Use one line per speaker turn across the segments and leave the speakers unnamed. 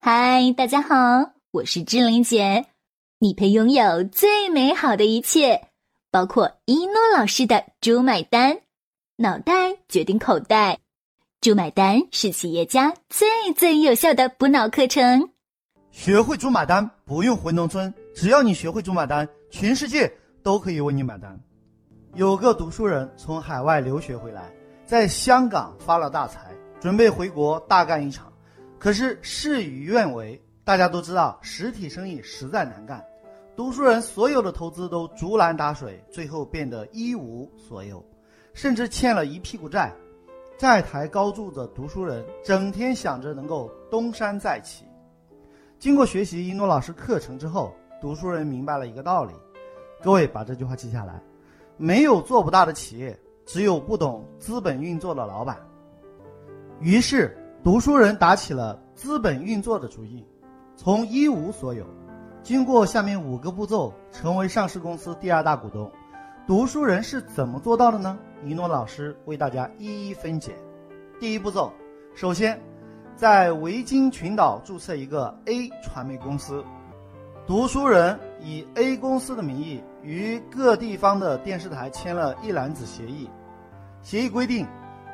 嗨，大家好，我是志玲姐。你配拥有最美好的一切，包括一诺老师的“猪买单”，脑袋决定口袋，“猪买单”是企业家最最有效的补脑课程。
学会“猪买单”，不用回农村，只要你学会“猪买单”，全世界都可以为你买单。有个读书人从海外留学回来，在香港发了大财，准备回国大干一场。可是事与愿违，大家都知道实体生意实在难干，读书人所有的投资都竹篮打水，最后变得一无所有，甚至欠了一屁股债。债台高筑的读书人整天想着能够东山再起。经过学习一诺老师课程之后，读书人明白了一个道理，各位把这句话记下来：没有做不大的企业，只有不懂资本运作的老板。于是。读书人打起了资本运作的主意，从一无所有，经过下面五个步骤，成为上市公司第二大股东。读书人是怎么做到的呢？一诺老师为大家一一分解。第一步骤，首先，在维京群岛注册一个 A 传媒公司。读书人以 A 公司的名义与各地方的电视台签了一揽子协议，协议规定。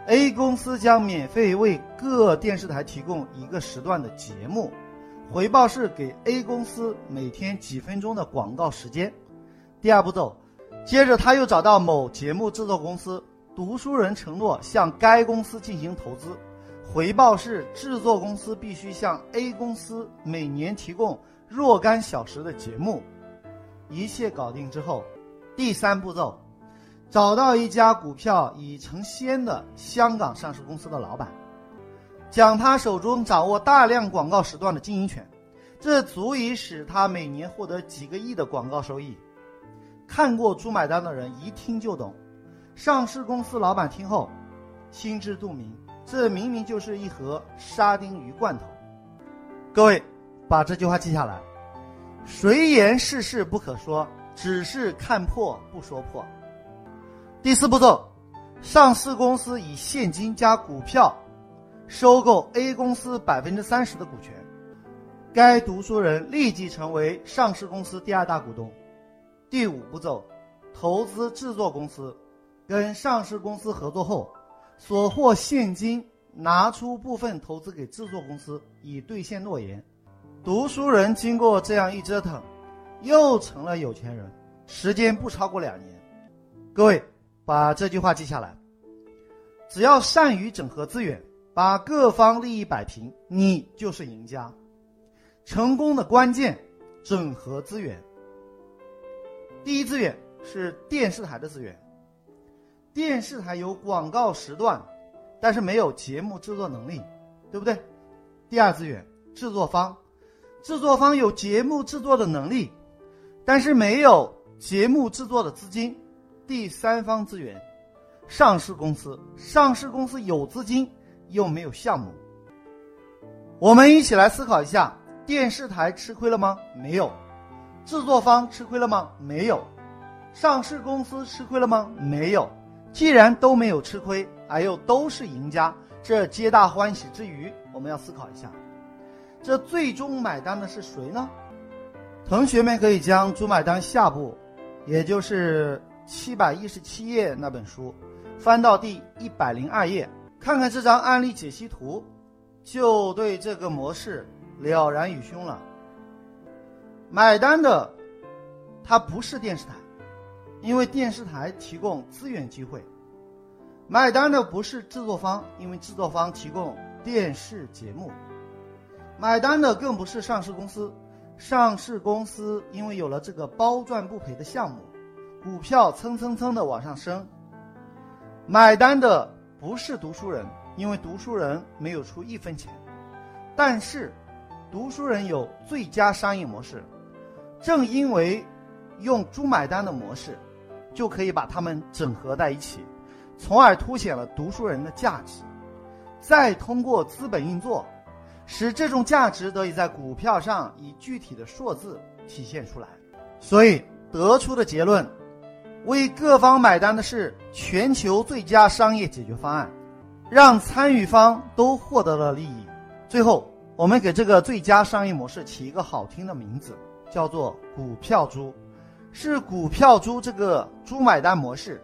A 公司将免费为各电视台提供一个时段的节目，回报是给 A 公司每天几分钟的广告时间。第二步骤，接着他又找到某节目制作公司，读书人承诺向该公司进行投资，回报是制作公司必须向 A 公司每年提供若干小时的节目。一切搞定之后，第三步骤。找到一家股票已成仙的香港上市公司的老板，将他手中掌握大量广告时段的经营权，这足以使他每年获得几个亿的广告收益。看过《猪买单》的人一听就懂。上市公司老板听后，心知肚明，这明明就是一盒沙丁鱼罐头。各位，把这句话记下来：谁言世事不可说，只是看破不说破。第四步骤，上市公司以现金加股票收购 A 公司百分之三十的股权，该读书人立即成为上市公司第二大股东。第五步骤，投资制作公司，跟上市公司合作后，所获现金拿出部分投资给制作公司，以兑现诺言。读书人经过这样一折腾，又成了有钱人，时间不超过两年。各位。把这句话记下来。只要善于整合资源，把各方利益摆平，你就是赢家。成功的关键，整合资源。第一资源是电视台的资源。电视台有广告时段，但是没有节目制作能力，对不对？第二资源，制作方。制作方有节目制作的能力，但是没有节目制作的资金。第三方资源，上市公司，上市公司有资金又没有项目。我们一起来思考一下：电视台吃亏了吗？没有。制作方吃亏了吗？没有。上市公司吃亏了吗？没有。既然都没有吃亏，而又都是赢家，这皆大欢喜之余，我们要思考一下：这最终买单的是谁呢？同学们可以将《猪买单》下部，也就是。七百一十七页那本书，翻到第一百零二页，看看这张案例解析图，就对这个模式了然于胸了。买单的，它不是电视台，因为电视台提供资源机会；买单的不是制作方，因为制作方提供电视节目；买单的更不是上市公司，上市公司因为有了这个包赚不赔的项目。股票蹭蹭蹭的往上升，买单的不是读书人，因为读书人没有出一分钱，但是读书人有最佳商业模式，正因为用猪买单的模式，就可以把他们整合在一起，从而凸显了读书人的价值，再通过资本运作，使这种价值得以在股票上以具体的数字体现出来，所以得出的结论。为各方买单的是全球最佳商业解决方案，让参与方都获得了利益。最后，我们给这个最佳商业模式起一个好听的名字，叫做“股票猪”，是股票猪这个猪买单模式，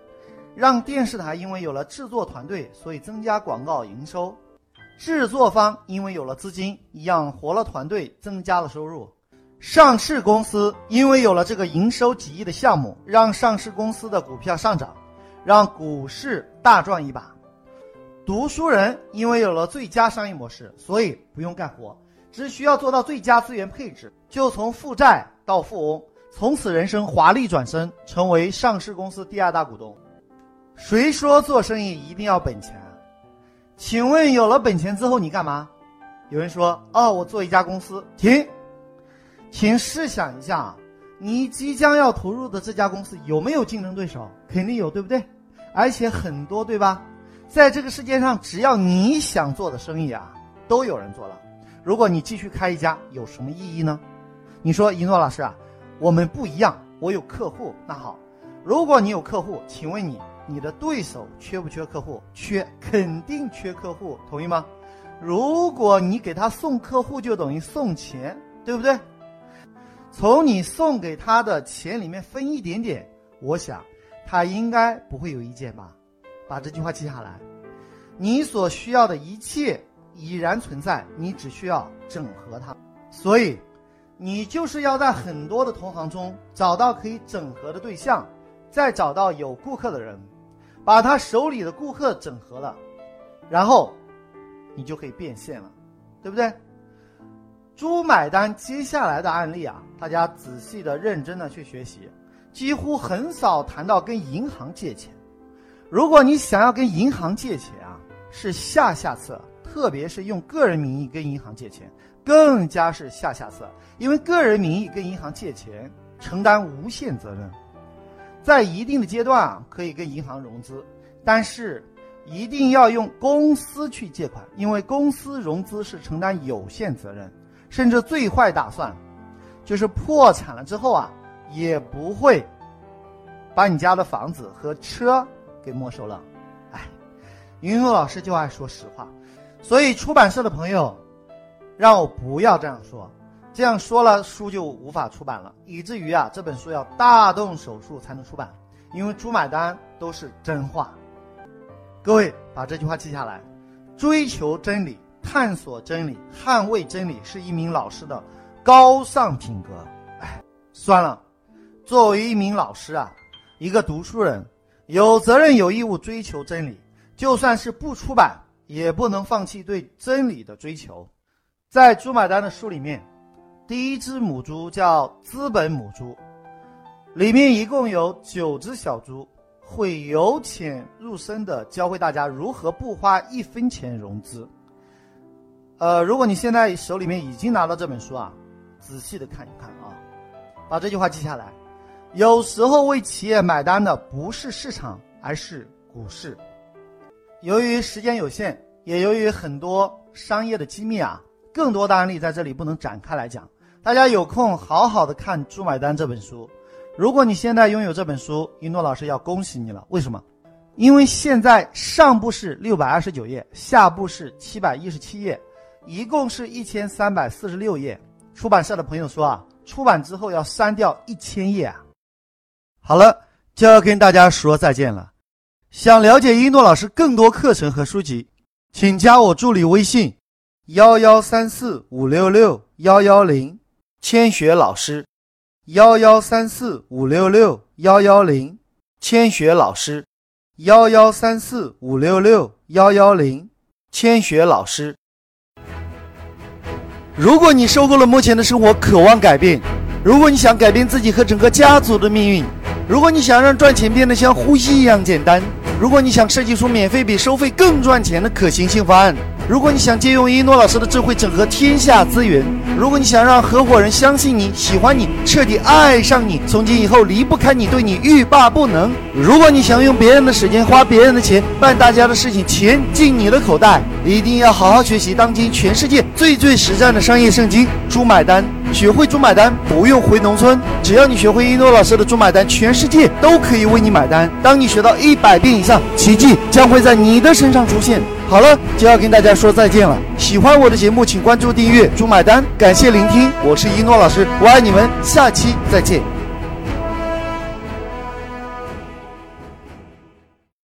让电视台因为有了制作团队，所以增加广告营收；制作方因为有了资金，养活了团队，增加了收入；上市公司因为有了这个营收几亿的项目，让上市公司的股票上涨，让股市大赚一把。读书人因为有了最佳商业模式，所以不用干活，只需要做到最佳资源配置，就从负债到富翁，从此人生华丽转身，成为上市公司第二大股东。谁说做生意一定要本钱？请问有了本钱之后你干嘛？有人说：哦，我做一家公司。停，请试想一下，你即将要投入的这家公司有没有竞争对手？肯定有，对不对？而且很多，对吧？在这个世界上，只要你想做的生意啊，都有人做了。如果你继续开一家，有什么意义呢？你说一诺老师啊，我们不一样，我有客户。那好，如果你有客户，请问你，你的对手缺不缺客户？缺，肯定缺客户，同意吗？如果你给他送客户，就等于送钱，对不对？从你送给他的钱里面分一点点，我想他应该不会有意见吧。把这句话记下来，你所需要的一切已然存在，你只需要整合它。所以，你就是要在很多的同行中找到可以整合的对象，再找到有顾客的人，把他手里的顾客整合了，然后你就可以变现了，对不对？猪买单接下来的案例啊，大家仔细的、认真的去学习，几乎很少谈到跟银行借钱。如果你想要跟银行借钱啊，是下下策，特别是用个人名义跟银行借钱，更加是下下策。因为个人名义跟银行借钱，承担无限责任，在一定的阶段啊，可以跟银行融资，但是一定要用公司去借款，因为公司融资是承担有限责任，甚至最坏打算，就是破产了之后啊，也不会把你家的房子和车。给没收了，哎，云诺老师就爱说实话，所以出版社的朋友让我不要这样说，这样说了书就无法出版了，以至于啊这本书要大动手术才能出版，因为出买单都是真话。各位把这句话记下来：追求真理、探索真理、捍卫真理，是一名老师的高尚品格。哎，算了，作为一名老师啊，一个读书人。有责任有义务追求真理，就算是不出版，也不能放弃对真理的追求。在朱买单的书里面，第一只母猪叫资本母猪，里面一共有九只小猪，会由浅入深的教会大家如何不花一分钱融资。呃，如果你现在手里面已经拿到这本书啊，仔细的看一看啊，把这句话记下来。有时候为企业买单的不是市场，而是股市。由于时间有限，也由于很多商业的机密啊，更多的案例在这里不能展开来讲。大家有空好好的看《猪买单》这本书。如果你现在拥有这本书，一诺老师要恭喜你了。为什么？因为现在上部是六百二十九页，下部是七百一十七页，一共是一千三百四十六页。出版社的朋友说啊，出版之后要删掉一千页啊。好了，就要跟大家说再见了。想了解一诺老师更多课程和书籍，请加我助理微信：幺幺三四五六六幺幺零，千雪老师。幺幺三四五六六幺幺零，千雪老师。幺幺三四五六六幺幺零，千雪老师。如果你受够了目前的生活，渴望改变；如果你想改变自己和整个家族的命运。如果你想让赚钱变得像呼吸一样简单，如果你想设计出免费比收费更赚钱的可行性方案，如果你想借用一诺老师的智慧整合天下资源，如果你想让合伙人相信你、喜欢你、彻底爱上你，从今以后离不开你，对你欲罢不能；如果你想用别人的时间、花别人的钱办大家的事情，钱进你的口袋，一定要好好学习当今全世界最最实战的商业圣经《猪买单》。学会猪买单，不用回农村。只要你学会一诺老师的猪买单，全世界都可以为你买单。当你学到一百遍以上，奇迹将会在你的身上出现。好了，就要跟大家说再见了。喜欢我的节目，请关注订阅“猪买单”，感谢聆听，我是一诺老师，我爱你们，下期再见。